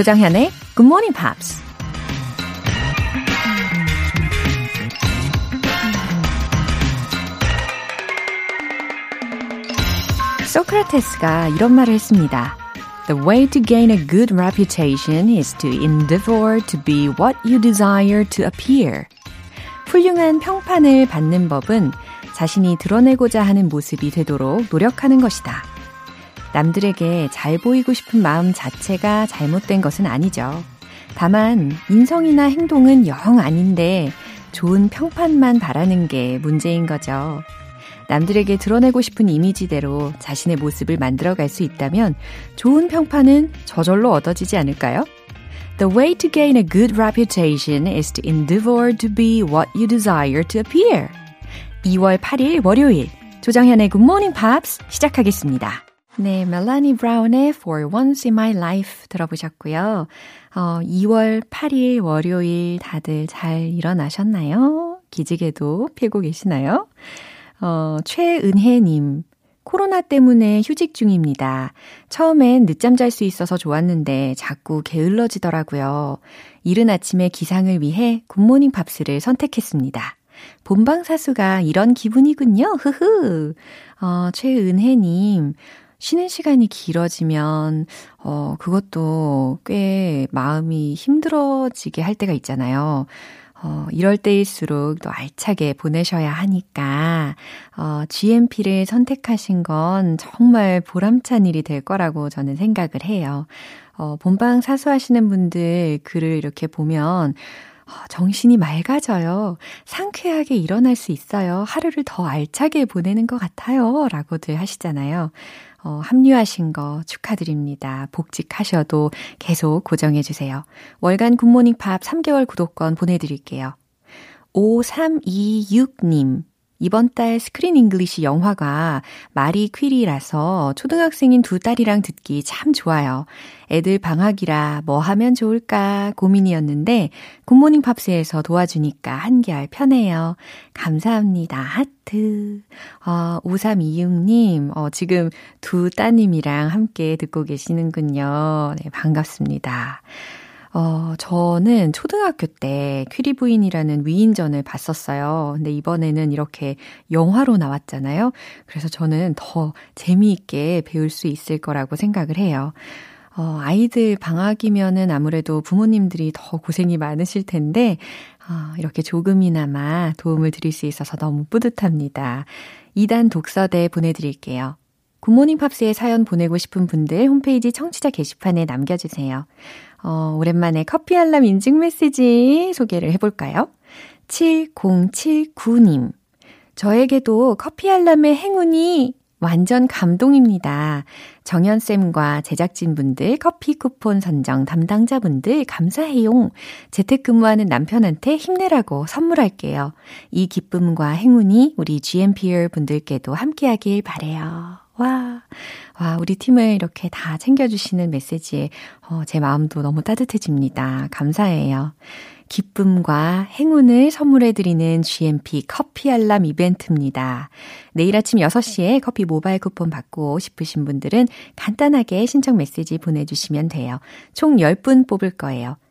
조장현의 Good Morning Pops. 소크라테스가 이런 말을 했습니다. The way to gain a good reputation is to endeavor to be what you desire to appear. 훌륭한 평판을 받는 법은 자신이 드러내고자 하는 모습이 되도록 노력하는 것이다. 남들에게 잘 보이고 싶은 마음 자체가 잘못된 것은 아니죠. 다만, 인성이나 행동은 영 아닌데 좋은 평판만 바라는 게 문제인 거죠. 남들에게 드러내고 싶은 이미지대로 자신의 모습을 만들어갈 수 있다면 좋은 평판은 저절로 얻어지지 않을까요? The way to gain a good reputation is to endeavor to be what you desire to appear. 2월 8일 월요일 조정현의 Good Morning Pops 시작하겠습니다. 네, 멜라니 브라운의 For Once in My Life 들어보셨고요. 어, 2월 8일 월요일 다들 잘 일어나셨나요? 기지개도 펴고 계시나요? 어, 최은혜님. 코로나 때문에 휴직 중입니다. 처음엔 늦잠 잘 수 있어서 좋았는데 자꾸 게을러지더라고요. 이른 아침에 기상을 위해 굿모닝 팝스를 선택했습니다. 본방사수가 이런 기분이군요. 흐흐. 어, 최은혜님. 쉬는 시간이 길어지면, 어, 그것도 꽤 마음이 힘들어지게 할 때가 있잖아요. 어, 이럴 때일수록 또 알차게 보내셔야 하니까, 어, GMP를 선택하신 건 정말 보람찬 일이 될 거라고 저는 생각을 해요. 어, 본방 사수하시는 분들 글을 이렇게 보면, 어, 정신이 맑아져요. 상쾌하게 일어날 수 있어요. 하루를 더 알차게 보내는 것 같아요. 라고들 하시잖아요. 어, 합류하신 거 축하드립니다. 복직하셔도 계속 고정해주세요. 월간 Good Morning Pops 3개월 구독권 보내드릴게요. 5326님. 이번 달 Screen English 영화가 마리 퀴리라서 초등학생인 두 딸이랑 듣기 참 좋아요. 애들 방학이라 뭐 하면 좋을까 고민이었는데 굿모닝 팝스에서 도와주니까 한결 편해요. 감사합니다. 하트. 어, 5326님, 어, 지금 두 따님이랑 함께 듣고 계시는군요. 네, 반갑습니다. 어, 저는 초등학교 때 퀴리 부인이라는 위인전을 봤었어요. 근데 이번에는 이렇게 영화로 나왔잖아요. 그래서 저는 더 재미있게 배울 수 있을 거라고 생각을 해요. 어, 아이들 방학이면은 아무래도 부모님들이 더 고생이 많으실 텐데, 어, 이렇게 조금이나마 도움을 드릴 수 있어서 너무 뿌듯합니다. 2단 독서대 보내드릴게요. 굿모닝 팝스에 사연 보내고 싶은 분들 홈페이지 청취자 게시판에 남겨주세요. 어, 오랜만에 커피 알람 인증 메시지 소개를 해볼까요? 7079님. 저에게도 커피 알람의 행운이 완전 감동입니다. 정연쌤과 제작진분들, 커피 쿠폰 선정 담당자분들 감사해요. 재택근무하는 남편한테 힘내라고 선물할게요. 이 기쁨과 행운이 우리 GMPR 분들께도 함께하길 바래요. 와, 와, 우리 팀을 이렇게 다 챙겨주시는 메시지에 어, 제 마음도 너무 따뜻해집니다. 감사해요. 기쁨과 행운을 선물해드리는 GMP 커피 알람 이벤트입니다. 내일 아침 6시에 커피 모바일 쿠폰 받고 싶으신 분들은 간단하게 신청 메시지 보내주시면 돼요. 총 10분 뽑을 거예요.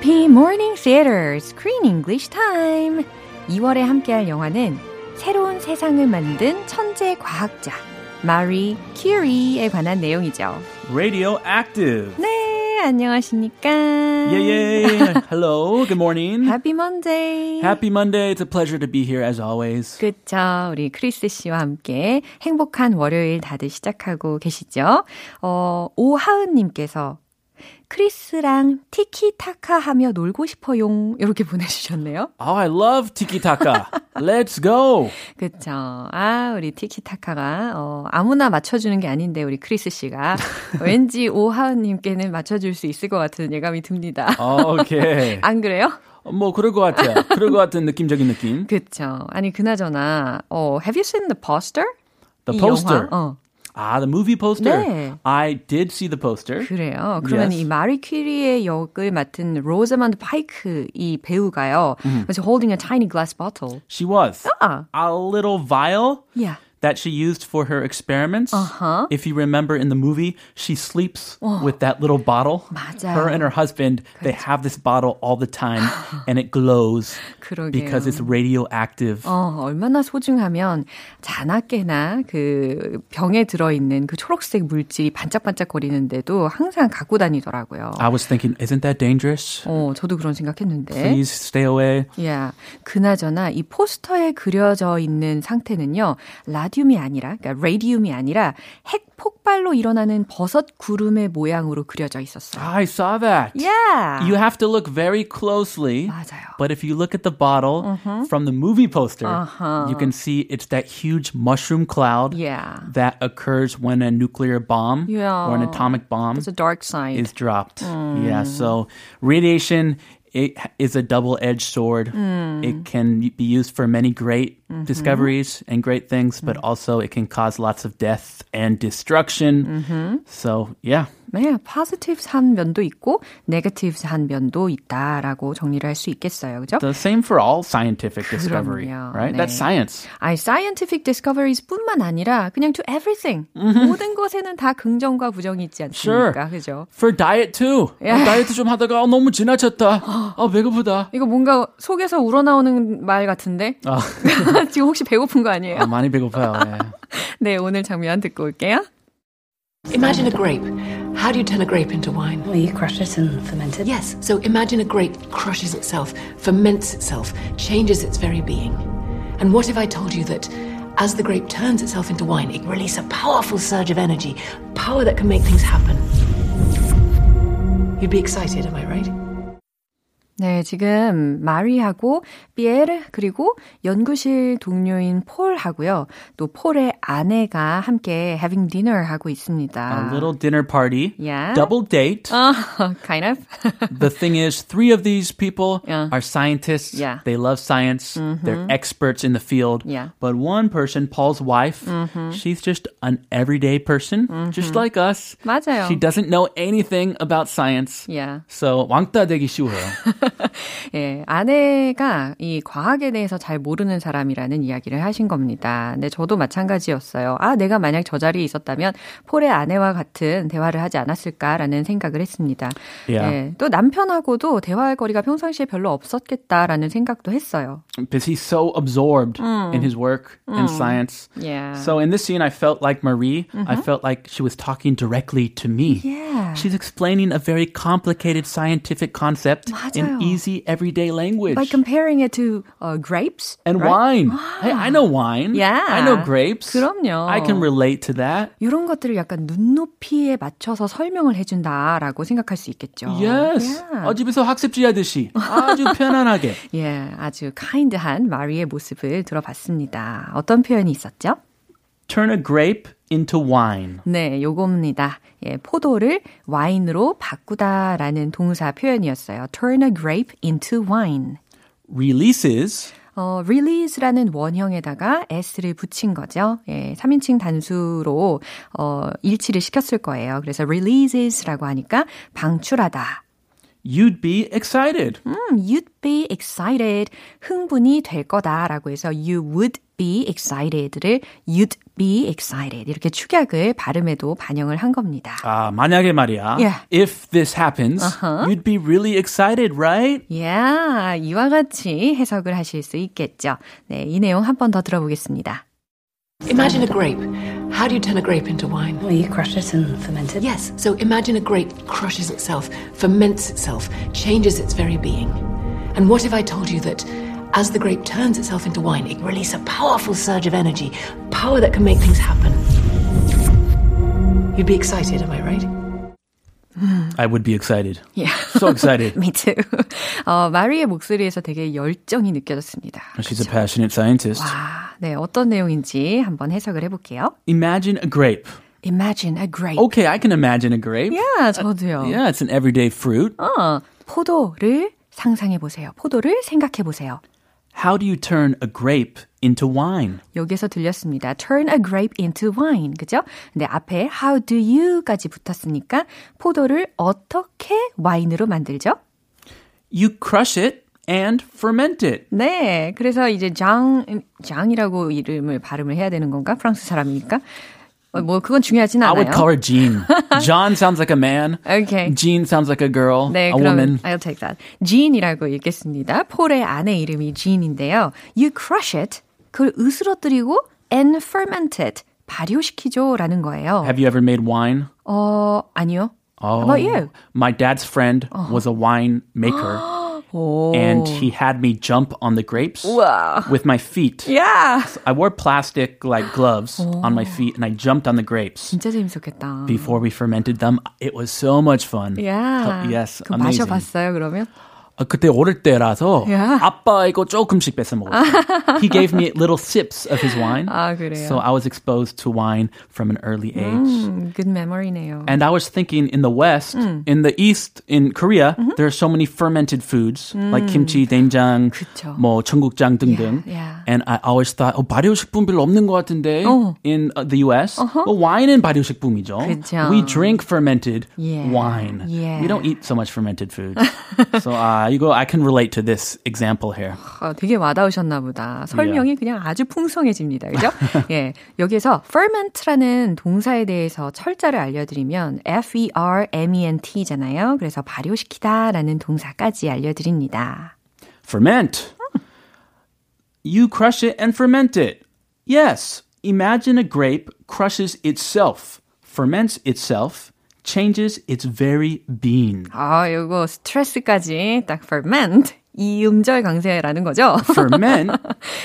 GMP Morning Theater Screen English Time. 2월에 함께할 영화는 새로운 세상을 만든 천재 과학자 마리 큐리에 관한 내용이죠. Radioactive. 네, 안녕하십니까? Yeah, yeah. Hello. Good morning. Happy Monday. Happy Monday. It's a pleasure to be here as always. 그쵸. 우리 크리스 씨와 함께 행복한 월요일 다들 시작하고 계시죠? 어, 오하은 님께서 크리스랑 티키타카 하며 놀고 싶어용 이렇게 보내주셨네요. Oh, I love taka. Let's go. 그쵸. 아, 우리 티키타카가, 어, 아무나 맞춰주는 게 아닌데, 우리 크리스 씨가. 왠지 오하은님께는 맞춰줄 수 있을 것 같은 예감이 듭니다. Okay. 안 그래요? 뭐 그럴 것 같아요. 그럴 것 같은 느낌적인 느낌. 그쵸. 아니, 그나저나, 어, have you seen the poster? The 이 poster. 영화? 어. Ah, the movie poster. 네. I did see the poster. 그래요. 그러면 Yes. 이 마리 퀴리의 역을 맡은 로자만드 파이크 이 배우가요. was holding a tiny glass bottle. She was. 아, A little vial yeah. That she used for her experiments. Uh-huh. If you remember in the movie, she sleeps with that little bottle. 맞아요. Her and her husband, they have this bottle all the time and it glows 그러게요. because it's radioactive. 어, 얼마나 소중하면 자나깨나 그 병에 들어 있는 그 초록색 물질이 반짝반짝거리는데도 항상 갖고 다니더라고요. I was thinking, isn't that dangerous? 어, 저도 그런 생각했는데. Please stay away. 야, 그나저나 이 포스터에 그려져 있는 상태는요, 라 듐이 아니라, 그러니까 레디움이 아니라 핵 폭발로 일어나는 버섯 구름의 모양으로 그려져 있었어요. I saw that. Yeah. You have to look very closely. 맞아요. But if you look at the bottle from the movie poster, Uh-huh. you can see it's that huge mushroom cloud Yeah. that occurs when a nuclear bomb Yeah. or an atomic bomb It's a dark side. is dropped. Yeah, so radiation it is a double-edged sword. Hmm. It can be used for many great mm-hmm. discoveries and great things, but hmm. also it can cause lots of death and destruction. Mm-hmm. So, yeah. 네, positive한 면도 있고 negative한 면도 있다라고 정리를 할 수 있겠어요. 그죠? The same for all scientific discovery, 그럼요. right? 네. That's science. 아니, scientific discoveries 뿐만 아니라 그냥 to everything. 모든 것에는 다 긍정과 부정이 있지 않습니까? 그죠? For diet too. Yeah. 어, 다이어트 좀 하다가 어, 너무 지나쳤다. 아 배고프다. 이거 뭔가 속에서 우러나오는 말 같은데? 아, 지금 혹시 배고픈 거 아니에요? 아, 많이 배고파요. 예. 네, 오늘 장면 듣고 올게요. Imagine a grape. How do you turn a grape into wine? Well, you crush it and ferment it. Yes, so imagine a grape crushes itself, ferments itself, changes its very being. And what if I told you that as the grape turns itself into wine, it releases a powerful surge of energy, power that can make things happen? You'd be excited, am I right? 네, 지금 마리하고 피에르 그리고 연구실 동료인 폴하고요. 또 폴의 아내가 함께 having dinner 하고 있습니다. A little dinner party. Yeah. Double date. 어, kind of. the thing is, three of these people Yeah. are scientists. Yeah. They love science. They're experts in the field. Yeah. But one person, Paul's wife, she's just an everyday person, just like us. 맞아요. She doesn't know anything about science. Yeah. So 왕따 되기 쉬워요. 예, 아내가 이 과학에 대해서 잘 모르는 사람이라는 이야기를 하신 겁니다. 근데 저도 마찬가지였어요. 아, 내가 만약 저 자리에 있었다면 폴의 아내와 같은 대화를 하지 않았을까라는 생각을 했습니다. Yeah. 예, 또 남편하고도 대화할 거리가 평상시에 별로 없었겠다라는 생각도 했어요. because he's so absorbed in his work and science. Yeah. So in this scene, I felt like Marie. I felt like she was talking directly to me. Yeah. She's explaining a very complicated scientific concept in 맞아요. Easy everyday language. By comparing it to uh, grapes and right? wine. Hey, I know wine. Yeah. I know grapes. 그럼요. I can relate to that. 이런 것들을 약간 눈높이에 맞춰서 설명을 해준다라고 생각할 수 있겠죠. Yes. Yeah. 어, 집에서 학습지 하듯이 아주 편안하게. 예, 아주 카인드한 마리의 모습을 들어봤습니다. 어떤 표현이 있었죠? Turn a grape into wine. 네, 요겁니다. 예, 포도를 와인으로 바꾸다라는 동사 표현이었어요. Turn a grape into wine. Releases 어, release라는 원형에다가 s를 붙인 거죠. 예, 3인칭 단수로 어, 일치를 시켰을 거예요. 그래서 releases라고 하니까 방출하다. You'd be excited. 음, you'd be excited. 흥분이 될 거다라고 해서 you would be excited를 you'd be excited 이렇게 축약을 발음에도 반영을 한 겁니다. 아, 만약에 말이야. Yeah. If this happens, you'd be really excited, right? Yeah, 이와 같이 해석을 하실 수 있겠죠. 네, 이 내용 한 번 더 들어보겠습니다. Imagine a grape. How do you turn a grape into wine? Well, you crush it and ferment it. Yes, so imagine a grape crushes itself, ferments itself, changes its very being. And what if I told you that as the grape turns itself into wine, it releases a powerful surge of energy, power that can make things happen? You'd be excited, am I right? I would be excited. Yeah. So excited. Me too. 어, 마리의 목소리에서 되게 열정이 느껴졌습니다. She's a passionate scientist. 아, 네, 어떤 내용인지 한번 해석을 해볼게요. Imagine a grape. Imagine a grape. Okay, I can imagine a grape. Yeah, 저도요. Yeah, it's an everyday fruit. 어, 포도를 상상해 보세요. 포도를 생각해 보세요. How do you turn a grape into wine? 여기서 들렸습니다. Turn a grape into wine. 그죠? 근데 앞에 how do you까지 붙었으니까 포도를 어떻게 와인으로 만들죠? You crush it and ferment it. 네. 그래서 이제 장, 장이라고 이름을 발음을 해야 되는 건가? 프랑스 사람이니까. 어, 뭐 그건 중요하진 I 않아요. would call her Jean. John sounds like a man. Okay. Jean sounds like a girl, 네, a woman. I'll take that. Jean이라고 읽겠습니다. 폴의 아내 이름이 Jean인데요. You crush it. 그걸 으스러뜨리고 and ferment it. 발효시키죠라는 거예요. Have you ever made wine? 어, 아니요. Oh, How about you? My dad's friend was a wine maker. And he had me jump on the grapes with my feet. Yeah. I wore plastic like gloves on my feet and I jumped on the grapes 진짜 재밌었겠다. before we fermented them. It was so much fun. Yeah. yes, 그 amazing. 마셔봤어요, 그러면? 아, 그때 어릴 때라서 Yeah. 아빠 이거 조금씩 뺏어 먹었어요. he gave me little sips of his wine. 아, 그래요? So I was exposed to wine from an early age. 음, good memory네요. And I was thinking in the West, 음. in the East, in Korea, there are so many fermented foods like kimchi, 된장, 음. 그쵸. 뭐 청국장 등등. Yeah, yeah. And I always thought, oh, 발효식품 별로 없는 것 같은데 어. in uh, the US. Well, wine은 발효식품이죠. 그쵸. We drink fermented Yeah, wine. yeah. We don't eat so much fermented food. so uh, 이거 I can relate to this example here. 아, 되게 와닿으셨나 보다. 설명이 그냥 아주 풍성해집니다. 그죠? 예. 여기서 ferment라는 동사에 대해서 철자를 알려드리면 F-E-R-M-E-N-T잖아요. 그래서 발효시키다라는 동사까지 알려드립니다. Ferment. You crush it and ferment it. Yes. Imagine a grape crushes itself, ferments itself, changes its very being. 아, 요거 스트레스까지 딱 ferment. 이 음절 강세라는 거죠? Ferment.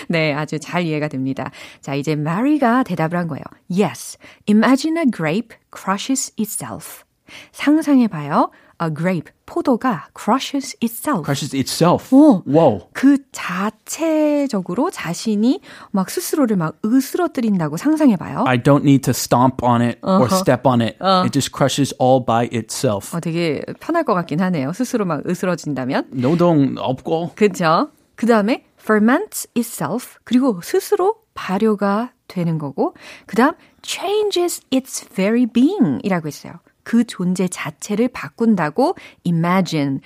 네, 아주 잘 이해가 됩니다. 자, 이제 Mary가 대답을 한 거예요. Yes, imagine a grape crushes itself. 상상해봐요. A grape, 포도가 crushes itself. crushes itself. 오. Whoa. 그 자체적으로 자신이 막 스스로를 막 으스러뜨린다고 상상해봐요. I don't need to stomp on it or step on it. It just crushes all by itself. 어, 되게 편할 것 같긴 하네요. 스스로 막 으스러진다면. 노동 없고. 그죠? 그 다음에 ferments itself. 그리고 스스로 발효가 되는 거고. 그 다음 changes its very being 이라고 했어요. 그 존재 자체를 바꾼다고 imagine.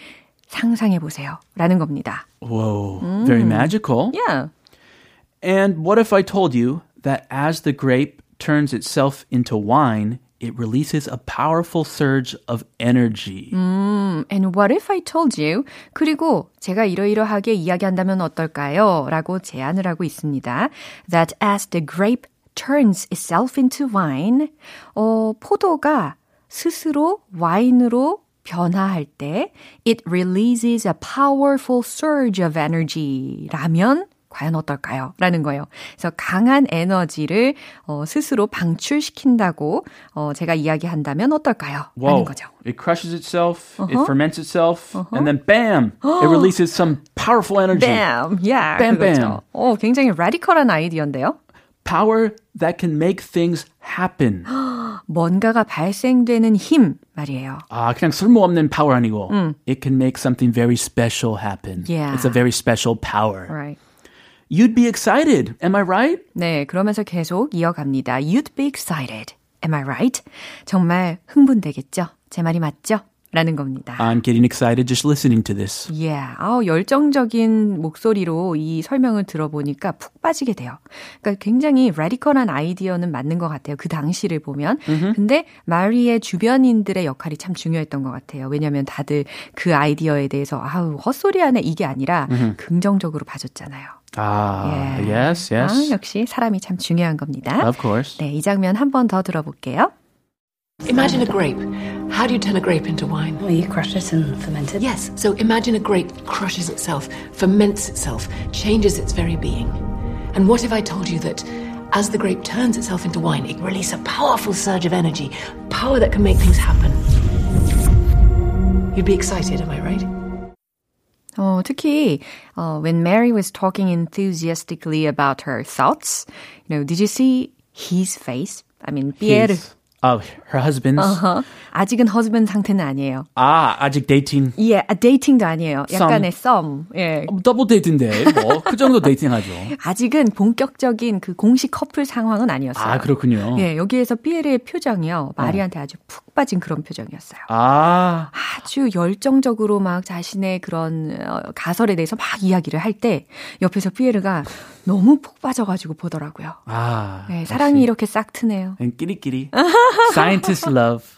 상상해 보세요. 라는 겁니다. Whoa. Very magical. Yeah. And what if I told you that as the grape turns itself into wine, it releases a powerful surge of energy? And what if I told you? 그리고 제가 이러이러하게 이야기한다면 어떨까요? 라고 제안을 하고 있습니다. That as the grape turns itself into wine, 어, 포도가 스스로 와인으로 변화할 때 it releases a powerful surge of energy 라면 과연 어떨까요? 라는 거예요. 그래서 강한 에너지를 어, 스스로 방출시킨다고 어, 제가 이야기한다면 어떨까요? 라는 Whoa. 거죠. It crushes itself, it ferments itself, and then bam, it releases some powerful energy. Bam! Yeah, Bam, 그거죠. bam. 어, 굉장히 라디컬한 아이디어인데요. Power that can make things happen. 뭔가가 발생되는 힘 말이에요. 아, 그냥 쓸모없는 power 아니고. It can make something very special happen. Yeah. It's a very special power. Right. You'd be excited. Am I right? 네, 그러면서 계속 이어갑니다. You'd be excited. Am I right? 정말 흥분되겠죠? 제 말이 맞죠? 라는 겁니다. I'm getting excited just listening to this. Yeah. 아우, 열정적인 목소리로 이 설명을 들어보니까 푹 빠지게 돼요. 그러니까 굉장히 라디컬한 아이디어는 맞는 것 같아요. 그 당시를 보면. Mm-hmm. 근데 마리의 주변인들의 역할이 참 중요했던 것 같아요. 왜냐하면 다들 그 아이디어에 대해서 아우, 헛소리 하네 이게 아니라 mm-hmm. 긍정적으로 봐줬잖아요. 아, yeah. yes, yes. 아, 역시 사람이 참 중요한 겁니다. Of course. 네, 이 장면 한 번 더 들어볼게요. Imagine a grape. How do you turn a grape into wine? Well, you crush it and ferment it. Yes, so imagine a grape crushes itself, ferments itself, changes its very being. And what if I told you that as the grape turns itself into wine, it releases a powerful surge of energy, power that can make things happen? You'd be excited, am I right? 어, 특히 uh, when Mary was talking enthusiastically about her thoughts, you know, did you see his face? I mean, Pierre. His. Oh, her husband's. Uh-huh. 아직은 husband 상태는 아니에요. 아, 아직 데이팅. 예, 아, 데이팅도 아니에요. 약간의 썸. 예. 더블 데이트인데 뭐 그 정도 데이팅하죠. 아직은 본격적인 그 공식 커플 상황은 아니었어요. 아, 그렇군요. 예, 여기에서 피에르의 표정이요. 마리한테 아주 푹 빠진 그런 표정이었어요. 아. 아주 열정적으로 막 자신의 그런 가설에 대해서 막 이야기를 할 때 옆에서 피에르가 너무 푹 빠져가지고 보더라고요. 아. 네, 사랑이 이렇게 싹 트네요. 끼리끼리. Scientists love.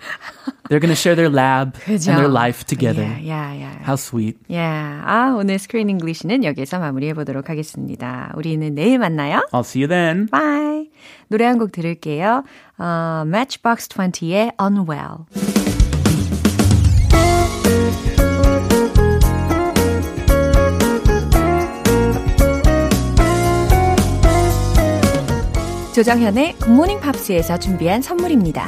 They're going to share their lab 그죠? and their life together. Yeah, yeah, yeah. How sweet. Yeah. 아, 오늘 Screen English는 여기서 마무리해 보도록 하겠습니다. 우리는 내일 만나요. I'll see you then. Bye. 노래 한 곡 들을게요. 어, Matchbox 20의 Unwell. 조정현의 Good Morning Pops에서 준비한 선물입니다.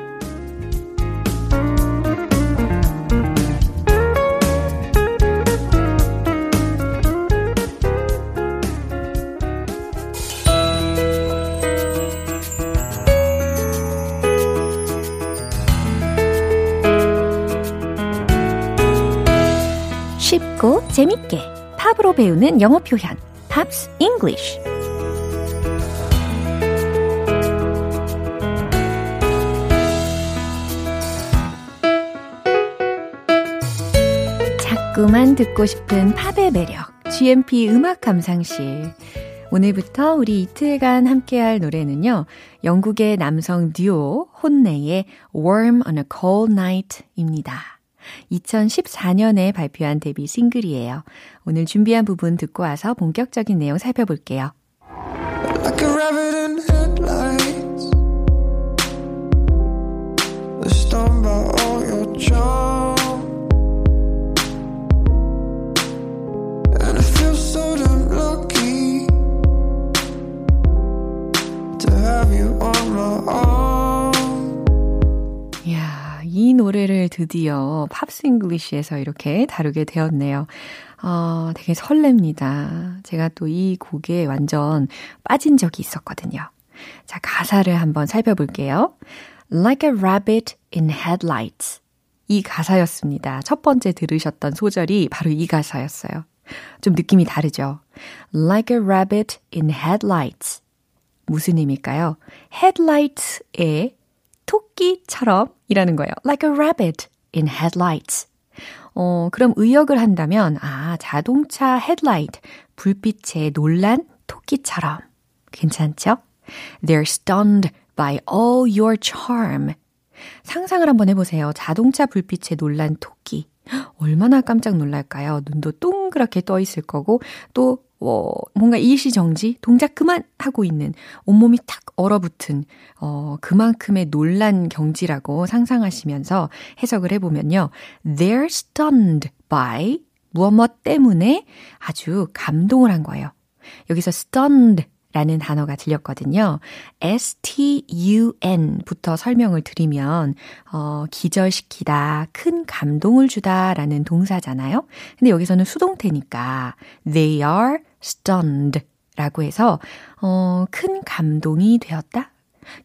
쉽고 재밌게 팝으로 배우는 영어 표현 Pops English 자꾸만 듣고 싶은 팝의 매력 GMP 음악 감상실 오늘부터 우리 이틀간 함께할 노래는요. 영국의 남성 듀오 HONNE의 Warm on a Cold Night입니다. 2014년에 발표한 데뷔 싱글이에요. 오늘 준비한 부분 듣고 와서 본격적인 내용 살펴볼게요. Like a rabbit in headlights They're stoned by all your charm And I feel so damn lucky To have you on my arm 이 노래를 드디어 Pops English에서 이렇게 다루게 되었네요. 어, 되게 설렙니다. 제가 또 이 곡에 완전 빠진 적이 있었거든요. 자, 가사를 한번 살펴볼게요. Like a rabbit in headlights. 이 가사였습니다. 첫 번째 들으셨던 소절이 바로 이 가사였어요. 좀 느낌이 다르죠? Like a rabbit in headlights. 무슨 의미일까요? headlights의 토끼처럼 이라는 거예요. Like a rabbit in headlights. 어, 그럼 의역을 한다면, 아, 자동차 헤드라이트, 불빛에 놀란 토끼처럼. 괜찮죠? They're stunned by all your charm. 상상을 한번 해보세요. 자동차 불빛에 놀란 토끼. 얼마나 깜짝 놀랄까요? 눈도 동그랗게 떠 있을 거고, 또, 어, 뭔가 일시정지, 동작 그만 하고 있는, 온몸이 탁 얼어붙은, 어, 그만큼의 놀란 경지라고 상상하시면서 해석을 해보면요. They're stunned by 무엇 때문에 아주 감동을 한 거예요. 여기서 stunned 라는 단어가 들렸거든요. S-T-U-N부터 설명을 드리면, 어, 기절시키다, 큰 감동을 주다 라는 동사잖아요. 근데 여기서는 수동태니까, they are stunned 라고 해서, 어, 큰 감동이 되었다?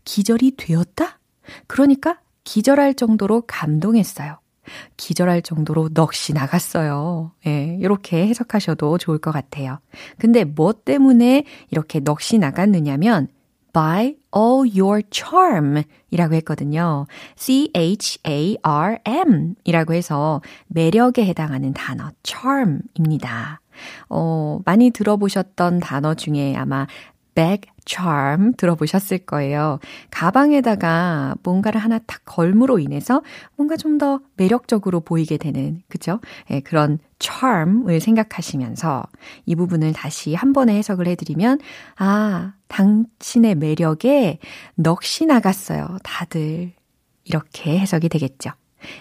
기절이 되었다? 그러니까 기절할 정도로 감동했어요. 기절할 정도로 넋이 나갔어요. 예, 이렇게 해석하셔도 좋을 것 같아요. 근데 뭐 때문에 이렇게 넋이 나갔느냐면 by all your charm 이라고 했거든요. C-H-A-R-M 이라고 해서 매력에 해당하는 단어 charm입니다. 어, 많이 들어보셨던 단어 중에 아마 bag charm 들어보셨을 거예요. 가방에다가 뭔가를 하나 탁 걸므로 인해서 뭔가 좀 더 매력적으로 보이게 되는, 그죠? 예, 그런 charm을 생각하시면서 이 부분을 다시 한 번에 해석을 해드리면, 아, 당신의 매력에 넋이 나갔어요. 다들. 이렇게 해석이 되겠죠.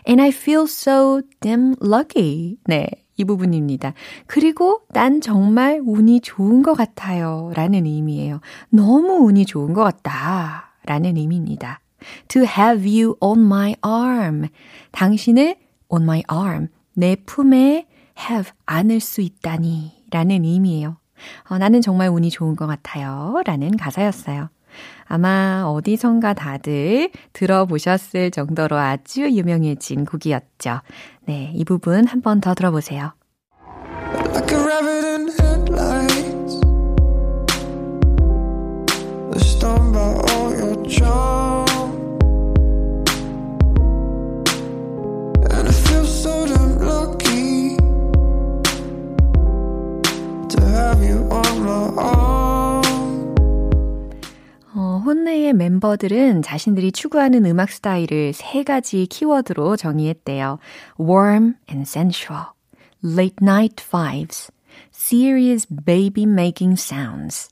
And I feel so damn lucky. 네. 이 부분입니다. 그리고 난 정말 운이 좋은 것 같아요. 라는 의미예요. 너무 운이 좋은 것 같다. 라는 의미입니다. To have you on my arm. 당신을 on my arm. 내 품에 have 안을 수 있다니. 라는 의미예요. 어, 나는 정말 운이 좋은 것 같아요. 라는 가사였어요. 아마 어디선가 다들 들어보셨을 정도로 아주 유명해진 곡이었죠. 네, 이 부분 한 번 더 들어보세요. Like 멤버들은 자신들이 추구하는 음악 스타일을 세 가지 키워드로 정의했대요. warm and sensual, late night vibes, serious baby making sounds.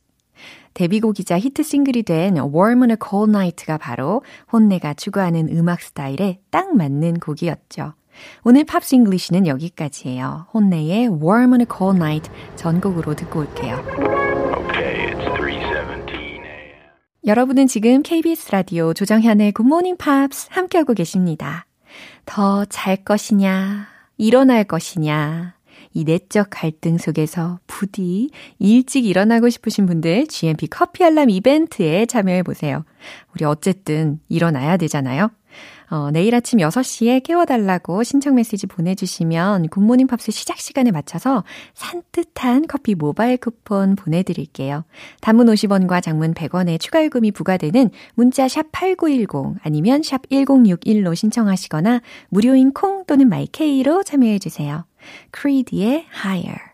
데뷔곡이자 히트 싱글이 된 Warm on a Cold Night가 바로 HONNE가 추구하는 음악 스타일에 딱 맞는 곡이었죠. 오늘 Pops English는 여기까지예요. HONNE의 Warm on a Cold Night 전곡으로 듣고 올게요. 여러분은 지금 KBS 라디오 조정현의 Good Morning Pops 함께하고 계십니다. 더 잘 것이냐, 일어날 것이냐, 이 내적 갈등 속에서 부디 일찍 일어나고 싶으신 분들 GMP 커피 알람 이벤트에 참여해 보세요. 우리 어쨌든 일어나야 되잖아요. 어, 내일 아침 6시에 깨워달라고 신청 메시지 보내주시면 Good Morning Pops 시작 시간에 맞춰서 산뜻한 커피 모바일 쿠폰 보내드릴게요. 단문 50원과 장문 100원의 추가 요금이 부과되는 문자 샵 8910 아니면 샵 1061로 신청하시거나 무료인 콩 또는 마이케이로 참여해주세요. 크리디의 Higher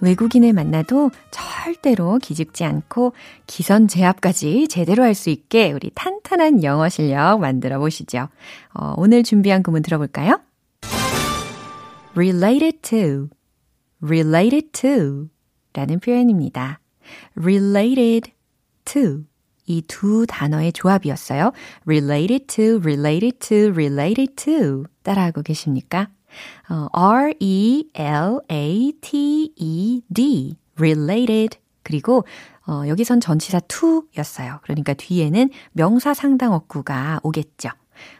외국인을 만나도 절대로 기죽지 않고 기선 제압까지 제대로 할 수 있게 우리 탄탄한 영어 실력 만들어 보시죠. 어, 오늘 준비한 구문 들어볼까요? related to, related to 라는 표현입니다. related to 이 두 단어의 조합이었어요. related to, related to, related to 따라하고 계십니까? 어, R-E-L-A-T-E-D, related. 그리고 어, 여기선 전치사 to였어요. 그러니까 뒤에는 명사 상당 어구가 오겠죠.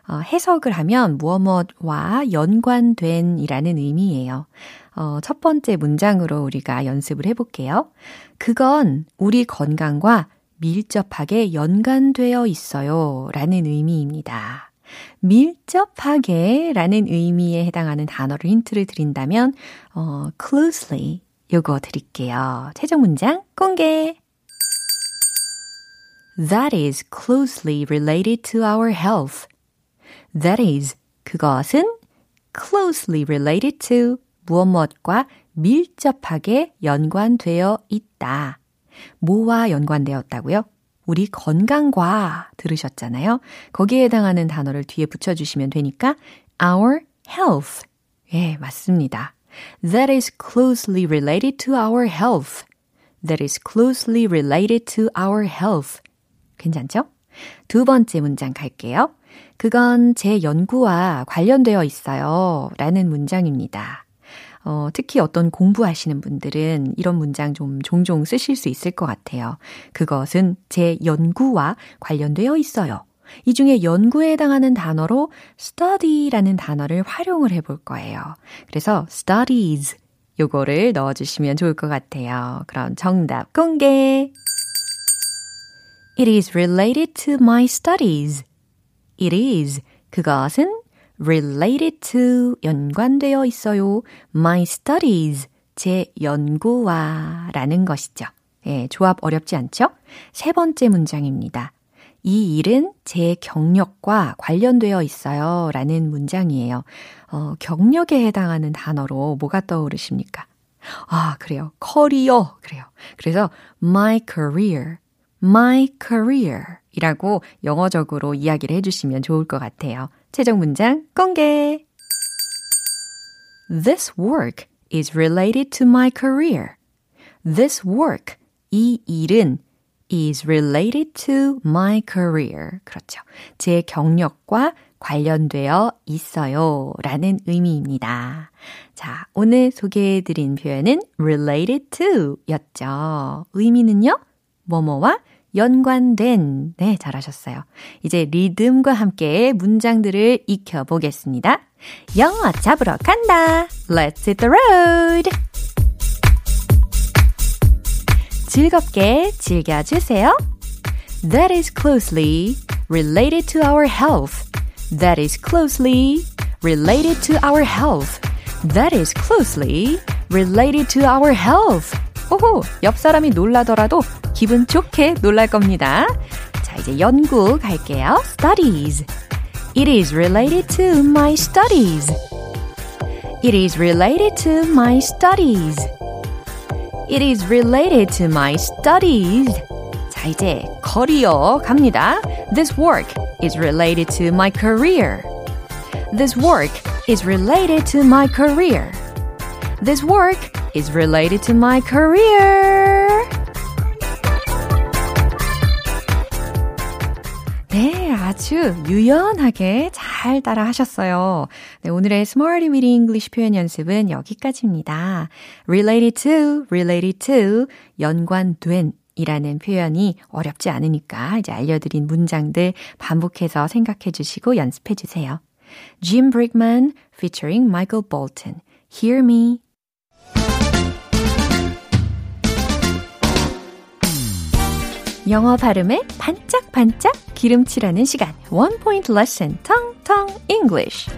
어, 해석을 하면 무엇무엇과 연관된 이라는 의미예요. 어, 첫 번째 문장으로 우리가 연습을 해볼게요. 그건 우리 건강과 밀접하게 연관되어 있어요. 라는 의미입니다. 밀접하게 라는 의미에 해당하는 단어를 힌트를 드린다면, 어, closely 요거 드릴게요. 최종 문장 공개! That is closely related to our health. That is, 그것은 closely related to 무엇 무엇과 밀접하게 연관되어 있다. 뭐와 연관되었다고요? 우리 건강과 들으셨잖아요. 거기에 해당하는 단어를 뒤에 붙여주시면 되니까 our health. 예, 맞습니다. That is closely related to our health. That is closely related to our health. 괜찮죠? 두 번째 문장 갈게요. 그건 제 연구와 관련되어 있어요. 라는 문장입니다. 어, 특히 어떤 공부하시는 분들은 이런 문장 좀 종종 쓰실 수 있을 것 같아요. 그것은 제 연구와 관련되어 있어요. 이 중에 연구에 해당하는 단어로 study라는 단어를 활용을 해볼 거예요. 그래서 studies 요거를 넣어주시면 좋을 것 같아요. 그럼 정답 공개! It is related to my studies. It is. 그것은 related to 연관되어 있어요. My studies. 제 연구와 라는 것이죠. 예, 조합 어렵지 않죠? 세 번째 문장입니다. 이 일은 제 경력과 관련되어 있어요. 라는 문장이에요. 어, 경력에 해당하는 단어로 뭐가 떠오르십니까? 아, 그래요. 커리어. 그래요. 그래서 my career, my career 이라고 영어적으로 이야기를 해주시면 좋을 것 같아요. 최종 문장 공개! This work is related to my career. This work, 이 일은 is related to my career. 그렇죠. 제 경력과 관련되어 있어요. 라는 의미입니다. 자, 오늘 소개해드린 표현은 related to 였죠. 의미는요? 뭐뭐와 연관된. 네, 잘하셨어요. 이제 리듬과 함께 문장들을 익혀보겠습니다. 영어 잡으러 간다. Let's hit the road. 즐겁게 즐겨주세요. That is closely related to our health. That is closely related to our health. That is closely related to our health. 오호, 옆 사람이 놀라더라도 기분 좋게 놀랄 겁니다. 자, 이제 연구 갈게요. Studies. It is related to my studies. It is related to my studies. It is related to my studies. 자, 이제 커리어 갑니다. This work is related to my career. This work is related to my career. This work is related to my career. 네, 아주 유연하게 잘 따라 하셨어요. 네, 오늘의 Smarty with English 표현 연습은 여기까지입니다. related to, related to, 연관된 이라는 표현이 어렵지 않으니까 이제 알려드린 문장들 반복해서 생각해 주시고 연습해 주세요. Jim Brickman featuring Michael Bolton. Hear me. 영어 발음에 반짝반짝 기름칠하는 시간. Point Lesson, Tong Tong English.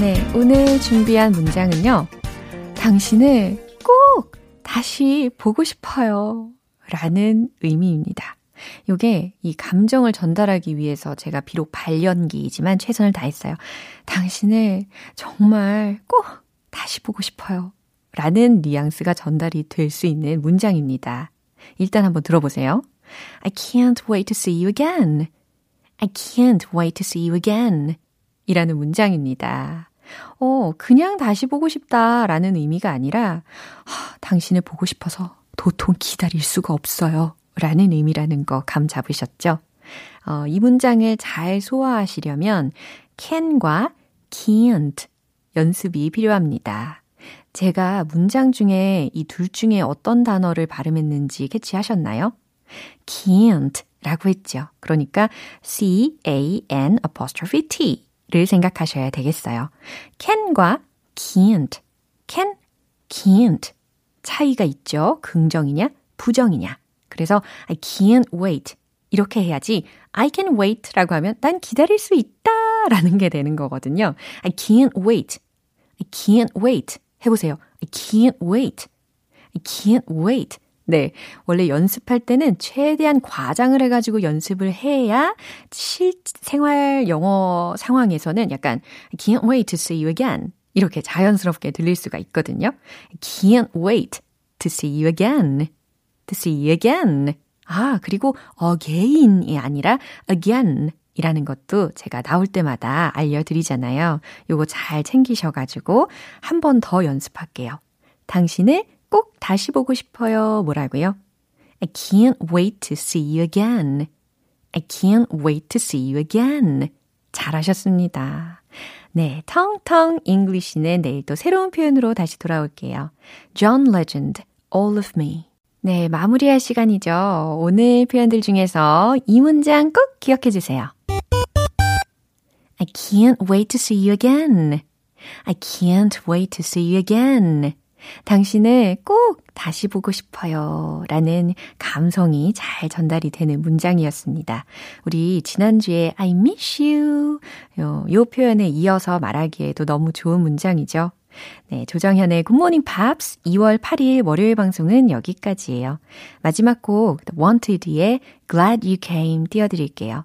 네, 오늘 준비한 문장은요. 당신을 꼭 다시 보고 싶어요. 라는 의미입니다. 요게 이 감정을 전달하기 위해서 제가 비록 발연기이지만 최선을 다했어요. 당신을 정말 꼭 다시 보고 싶어요. 라는 뉘앙스가 전달이 될 수 있는 문장입니다. 일단 한번 들어보세요. I can't wait to see you again. I can't wait to see you again. 이라는 문장입니다. 어, 그냥 다시 보고 싶다 라는 의미가 아니라, 하, 당신을 보고 싶어서 도통 기다릴 수가 없어요. 라는 의미라는 거 감 잡으셨죠? 어, 이 문장을 잘 소화하시려면 can과 can't 연습이 필요합니다. 제가 문장 중에 이 둘 중에 어떤 단어를 발음했는지 캐치하셨나요? can't 라고 했죠. 그러니까 c-a-n apostrophe t를 생각하셔야 되겠어요. can과 can't, can, can't 차이가 있죠. 긍정이냐, 부정이냐. 그래서 I can't wait 이렇게 해야지 I can wait 라고 하면 난 기다릴 수 있다 라는 게 되는 거거든요. I can't wait. I can't wait. 해보세요. I can't wait. I can't wait. 네. 원래 연습할 때는 최대한 과장을 해가지고 연습을 해야 실, 생활 영어 상황에서는 약간 I can't wait to see you again. 이렇게 자연스럽게 들릴 수가 있거든요. I can't wait to see you again. To see you again. 아, 그리고 again이 아니라 again. 이라는 것도 제가 나올 때마다 알려드리잖아요. 요거 잘 챙기셔가지고 한 번 더 연습할게요. 당신을 꼭 다시 보고 싶어요. 뭐라고요? I can't wait to see you again. I can't wait to see you again. 잘하셨습니다. 네, 텅텅 English는 내일 또 새로운 표현으로 다시 돌아올게요. John Legend, All of Me. 네, 마무리할 시간이죠. 오늘 표현들 중에서 이 문장 꼭 기억해 주세요. I can't wait to see you again. I can't wait to see you again. 당신을 꼭 다시 보고 싶어요. 라는 감성이 잘 전달이 되는 문장이었습니다. 우리 지난주에 I miss you. 요, 요 표현에 이어서 말하기에도 너무 좋은 문장이죠. 네, 조정현의 굿모닝 팝스 2월 8일 월요일 방송은 여기까지예요. 마지막 곡 The Wanted의 Glad You Came 띄워드릴게요.